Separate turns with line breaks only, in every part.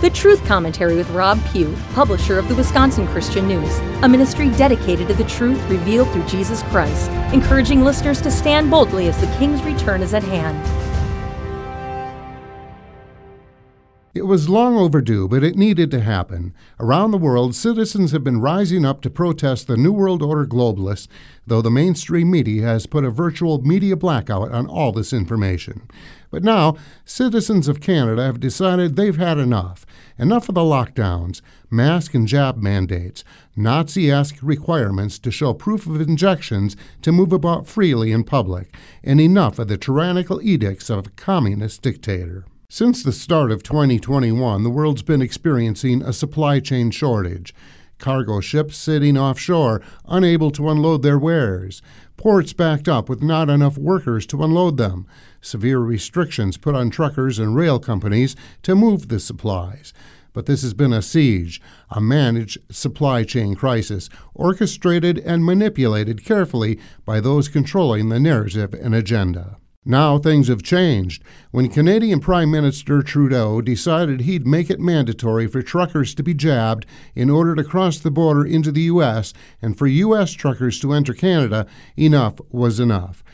The Truth Commentary with Rob Pue, publisher of the Wisconsin Christian News, a ministry dedicated to the truth revealed through Jesus Christ, encouraging listeners to stand boldly as the King's return is at hand.
It was long overdue, but it needed to happen. Around the world, citizens have been rising up to protest the New World Order globalists, though the mainstream media has put a virtual media blackout on all this information. But now, citizens of Canada have decided they've had enough. Enough of the lockdowns, mask and jab mandates, Nazi esque requirements to show proof of injections to move about freely in public, and enough of the tyrannical edicts of a communist dictator. Since the start of 2021, the world's been experiencing a supply chain shortage. Cargo ships sitting offshore, unable to unload their wares. Ports backed up with not enough workers to unload them. Severe restrictions put on truckers and rail companies to move the supplies. But this has been a siege, a managed supply chain crisis, orchestrated and manipulated carefully by those controlling the narrative and agenda. Now things have changed. When Canadian Prime Minister Trudeau decided he'd make it mandatory for truckers to be jabbed in order to cross the border into the U.S. and for U.S. truckers to enter Canada, enough was enough.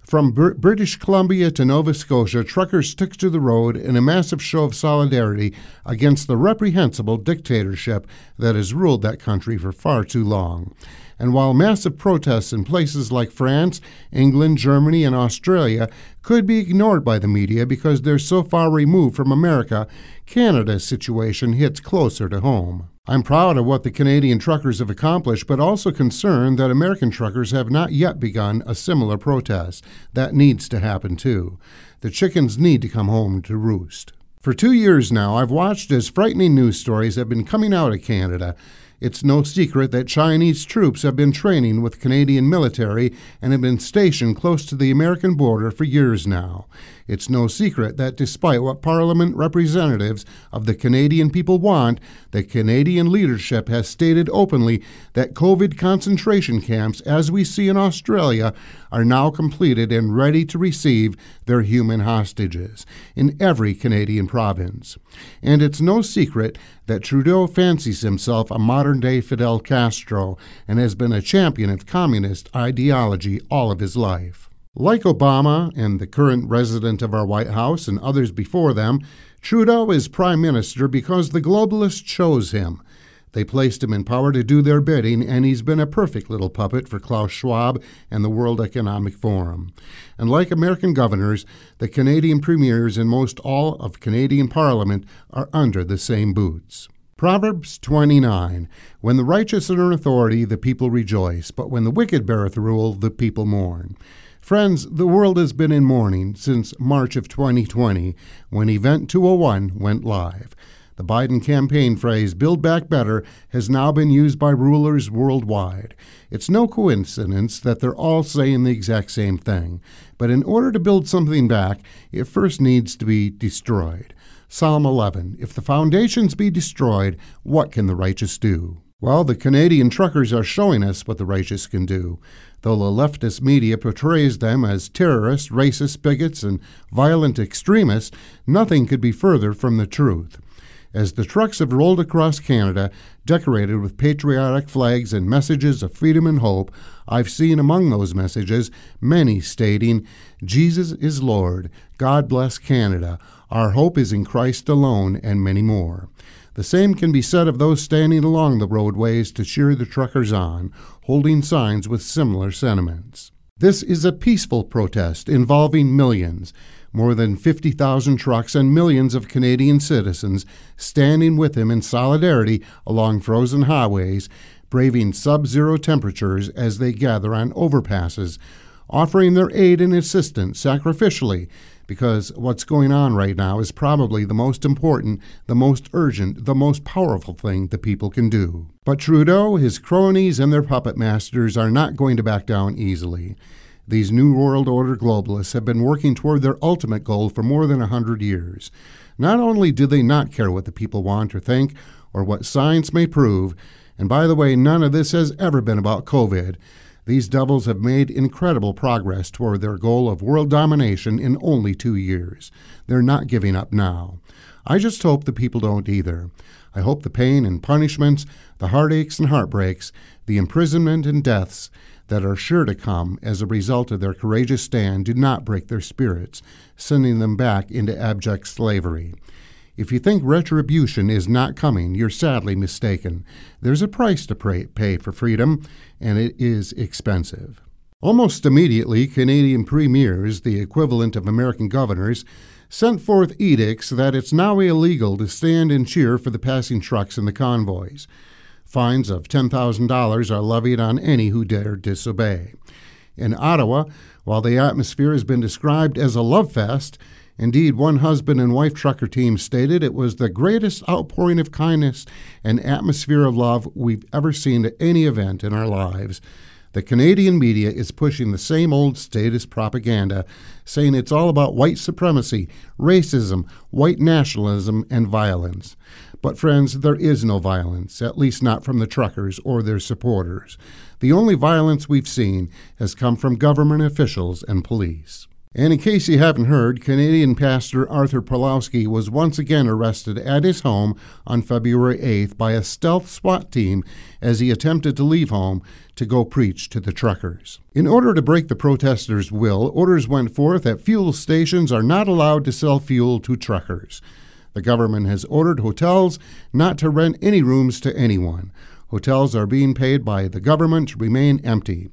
From Br- British Columbia to Nova Scotia, truckers took to the road in a massive show of solidarity against the reprehensible dictatorship that has ruled that country for far too long. And while massive protests in places like France, England, Germany, and Australia could be ignored by the media because they're so far removed from America, Canada's situation hits closer to home. I'm proud of what the Canadian truckers have accomplished, but also concerned that American truckers have not yet begun a similar protest. That needs to happen too. The chickens need to come home to roost. For two years now, I've watched as frightening news stories have been coming out of Canada. It's no secret that Chinese troops have been training with Canadian military and have been stationed close to the American border for years now. It's no secret that despite what Parliament representatives of the Canadian people want, the Canadian leadership has stated openly that COVID concentration camps, as we see in Australia, are now completed and ready to receive their human hostages in every Canadian province. And it's no secret that Trudeau fancies himself a modern day Fidel Castro and has been a champion of communist ideology all of his life. Like Obama and the current resident of our White House and others before them, Trudeau is prime minister because the globalists chose him. They placed him in power to do their bidding, and he's been a perfect little puppet for Klaus Schwab and the World Economic Forum. And like American governors, the Canadian premiers and most all of Canadian Parliament are under the same boots. Proverbs 29 When the righteous are in authority, the people rejoice, but when the wicked beareth rule, the people mourn. Friends, the world has been in mourning since March of 2020 when Event 201 went live. The Biden campaign phrase, Build Back Better, has now been used by rulers worldwide. It's no coincidence that they're all saying the exact same thing. But in order to build something back, it first needs to be destroyed. Psalm 11 If the foundations be destroyed, what can the righteous do? Well, the Canadian truckers are showing us what the righteous can do. Though the leftist media portrays them as terrorists, racist bigots, and violent extremists, nothing could be further from the truth. As the trucks have rolled across Canada, decorated with patriotic flags and messages of freedom and hope, I've seen among those messages many stating, Jesus is Lord, God bless Canada, our hope is in Christ alone, and many more. The same can be said of those standing along the roadways to cheer the truckers on, holding signs with similar sentiments. This is a peaceful protest involving millions, more than 50,000 trucks and millions of Canadian citizens standing with him in solidarity along frozen highways, braving sub zero temperatures as they gather on overpasses, offering their aid and assistance sacrificially because what's going on right now is probably the most important, the most urgent, the most powerful thing the people can do. But Trudeau, his cronies, and their puppet masters are not going to back down easily. These New World Order globalists have been working toward their ultimate goal for more than a hundred years. Not only do they not care what the people want or think, or what science may prove, and by the way, none of this has ever been about COVID. These devils have made incredible progress toward their goal of world domination in only two years. They're not giving up now. I just hope the people don't either. I hope the pain and punishments, the heartaches and heartbreaks, the imprisonment and deaths that are sure to come as a result of their courageous stand do not break their spirits, sending them back into abject slavery. If you think retribution is not coming, you're sadly mistaken. There's a price to pay for freedom, and it is expensive. Almost immediately, Canadian premiers, the equivalent of American governors, sent forth edicts that it's now illegal to stand and cheer for the passing trucks and the convoys. Fines of $10,000 are levied on any who dare disobey. In Ottawa, while the atmosphere has been described as a love fest, indeed, one husband and wife trucker team stated it was the greatest outpouring of kindness and atmosphere of love we've ever seen at any event in our lives. The Canadian media is pushing the same old statist propaganda, saying it's all about white supremacy, racism, white nationalism, and violence. But, friends, there is no violence, at least not from the truckers or their supporters. The only violence we've seen has come from government officials and police. And in case you haven't heard, Canadian pastor Arthur Pawlowski was once again arrested at his home on February 8th by a stealth SWAT team as he attempted to leave home to go preach to the truckers. In order to break the protesters' will, orders went forth that fuel stations are not allowed to sell fuel to truckers. The government has ordered hotels not to rent any rooms to anyone. Hotels are being paid by the government to remain empty.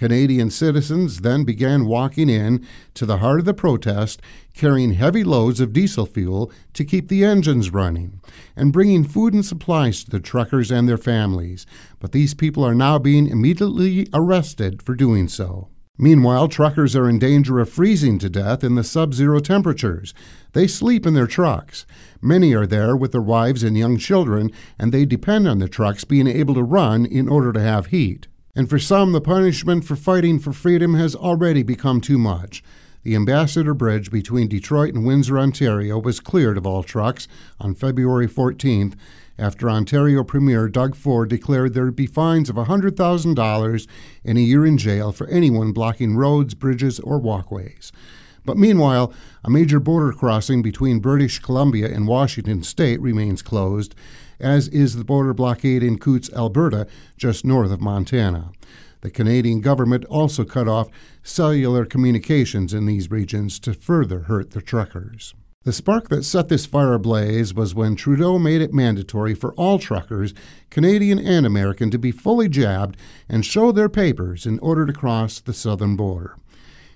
Canadian citizens then began walking in to the heart of the protest, carrying heavy loads of diesel fuel to keep the engines running, and bringing food and supplies to the truckers and their families. But these people are now being immediately arrested for doing so. Meanwhile, truckers are in danger of freezing to death in the sub zero temperatures. They sleep in their trucks. Many are there with their wives and young children, and they depend on the trucks being able to run in order to have heat. And for some, the punishment for fighting for freedom has already become too much. The Ambassador Bridge between Detroit and Windsor, Ontario, was cleared of all trucks on February 14th after Ontario Premier Doug Ford declared there would be fines of $100,000 and a year in jail for anyone blocking roads, bridges, or walkways. But meanwhile, a major border crossing between British Columbia and Washington state remains closed, as is the border blockade in Coutts, Alberta, just north of Montana. The Canadian government also cut off cellular communications in these regions to further hurt the truckers. The spark that set this fire ablaze was when Trudeau made it mandatory for all truckers, Canadian and American, to be fully jabbed and show their papers in order to cross the southern border.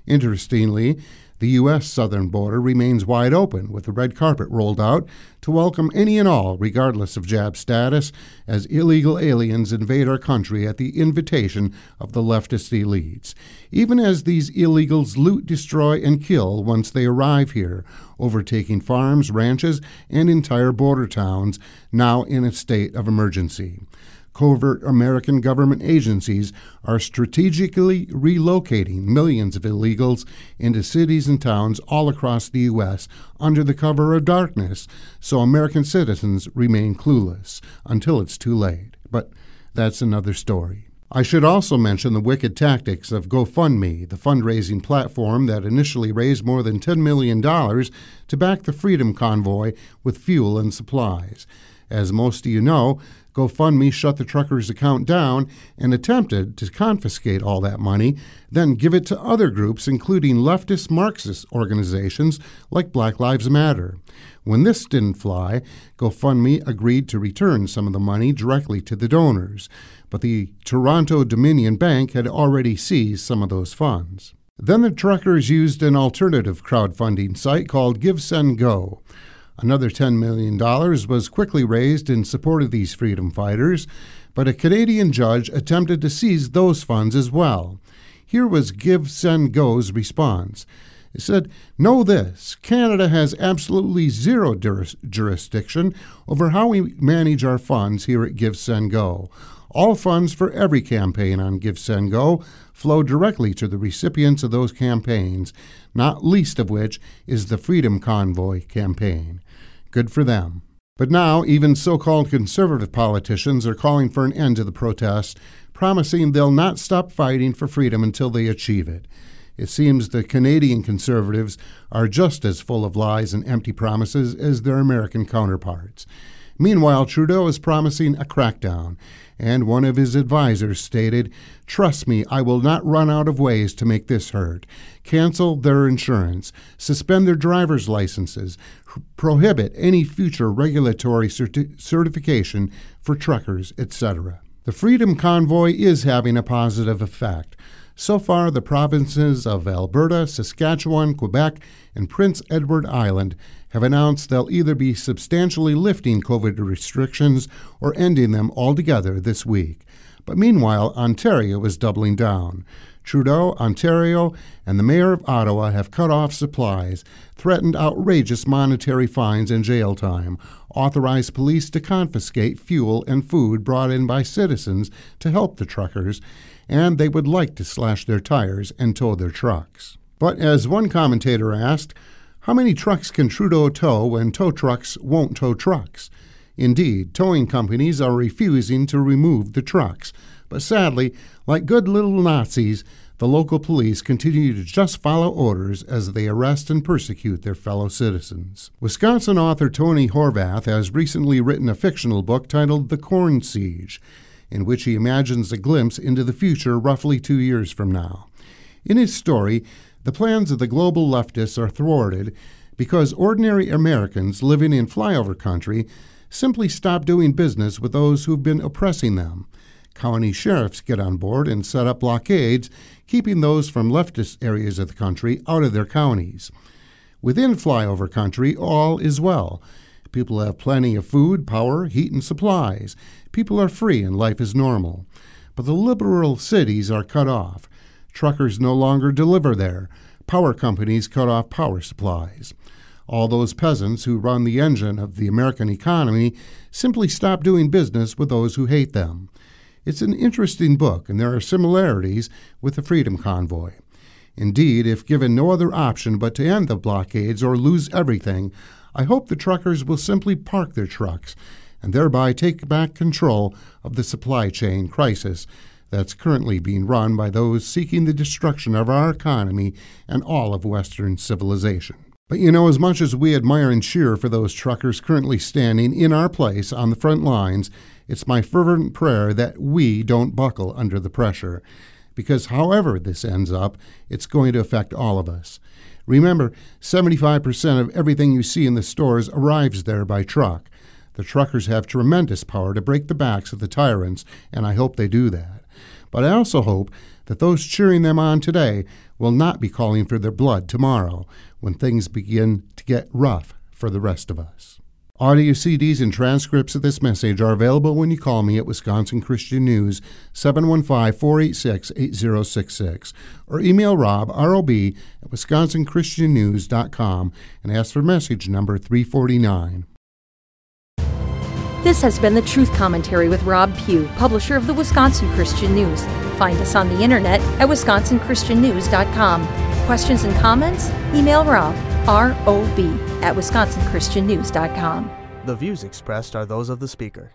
Interestingly, the U.S. southern border remains wide open, with the red carpet rolled out to welcome any and all, regardless of jab status, as illegal aliens invade our country at the invitation of the leftist elites, even as these illegals loot, destroy, and kill once they arrive here, overtaking farms, ranches, and entire border towns now in a state of emergency covert American government agencies are strategically relocating millions of illegals into cities and towns all across the U.S. under the cover of darkness so American citizens remain clueless until it's too late. But that's another story. I should also mention the wicked tactics of GoFundMe, the fundraising platform that initially raised more than $10 million to back the Freedom Convoy with fuel and supplies. As most of you know, GoFundMe shut the trucker's account down and attempted to confiscate all that money, then give it to other groups, including leftist Marxist organizations like Black Lives Matter. When this didn't fly, GoFundMe agreed to return some of the money directly to the donors, but the Toronto Dominion Bank had already seized some of those funds. Then the truckers used an alternative crowdfunding site called GiveSendGo. Another $10 million was quickly raised in support of these freedom fighters, but a Canadian judge attempted to seize those funds as well. Here was Give Send Go's response. It said, Know this Canada has absolutely zero juris- jurisdiction over how we manage our funds here at Give Send Go. All funds for every campaign on Give Send Go flow directly to the recipients of those campaigns, not least of which is the Freedom Convoy campaign. Good for them. But now, even so called conservative politicians are calling for an end to the protests, promising they'll not stop fighting for freedom until they achieve it. It seems the Canadian conservatives are just as full of lies and empty promises as their American counterparts. Meanwhile, Trudeau is promising a crackdown, and one of his advisers stated, Trust me, I will not run out of ways to make this hurt. Cancel their insurance, suspend their driver's licenses, prohibit any future regulatory certi- certification for truckers, etc. The Freedom Convoy is having a positive effect. So far, the provinces of Alberta, Saskatchewan, Quebec, and Prince Edward Island have announced they'll either be substantially lifting COVID restrictions or ending them altogether this week. But meanwhile, Ontario is doubling down. Trudeau, Ontario, and the mayor of Ottawa have cut off supplies, threatened outrageous monetary fines and jail time, authorized police to confiscate fuel and food brought in by citizens to help the truckers, and they would like to slash their tires and tow their trucks. But as one commentator asked, how many trucks can Trudeau tow when tow trucks won't tow trucks? Indeed, towing companies are refusing to remove the trucks. But sadly, like good little Nazis, the local police continue to just follow orders as they arrest and persecute their fellow citizens. Wisconsin author Tony Horvath has recently written a fictional book titled The Corn Siege, in which he imagines a glimpse into the future roughly two years from now. In his story, the plans of the global leftists are thwarted because ordinary Americans living in flyover country simply stop doing business with those who've been oppressing them. County sheriffs get on board and set up blockades, keeping those from leftist areas of the country out of their counties. Within flyover country, all is well. People have plenty of food, power, heat, and supplies. People are free and life is normal. But the liberal cities are cut off. Truckers no longer deliver there. Power companies cut off power supplies. All those peasants who run the engine of the American economy simply stop doing business with those who hate them. It's an interesting book, and there are similarities with the Freedom Convoy. Indeed, if given no other option but to end the blockades or lose everything, I hope the truckers will simply park their trucks and thereby take back control of the supply chain crisis that's currently being run by those seeking the destruction of our economy and all of Western civilization. But you know, as much as we admire and cheer for those truckers currently standing in our place on the front lines, it's my fervent prayer that we don't buckle under the pressure. Because however this ends up, it's going to affect all of us. Remember, 75% of everything you see in the stores arrives there by truck. The truckers have tremendous power to break the backs of the tyrants, and I hope they do that. But I also hope that those cheering them on today will not be calling for their blood tomorrow when things begin to get rough for the rest of us. Audio CDs and transcripts of this message are available when you call me at Wisconsin Christian News 715 486 8066 or email Rob, R-O-B, at wisconsinchristiannews.com and ask for message number 349.
This has been the Truth Commentary with Rob Pue, publisher of the Wisconsin Christian News. Find us on the internet at wisconsinchristiannews.com. Questions and comments? Email Rob, R-O-B, at wisconsinchristiannews.com.
The views expressed are those of the speaker.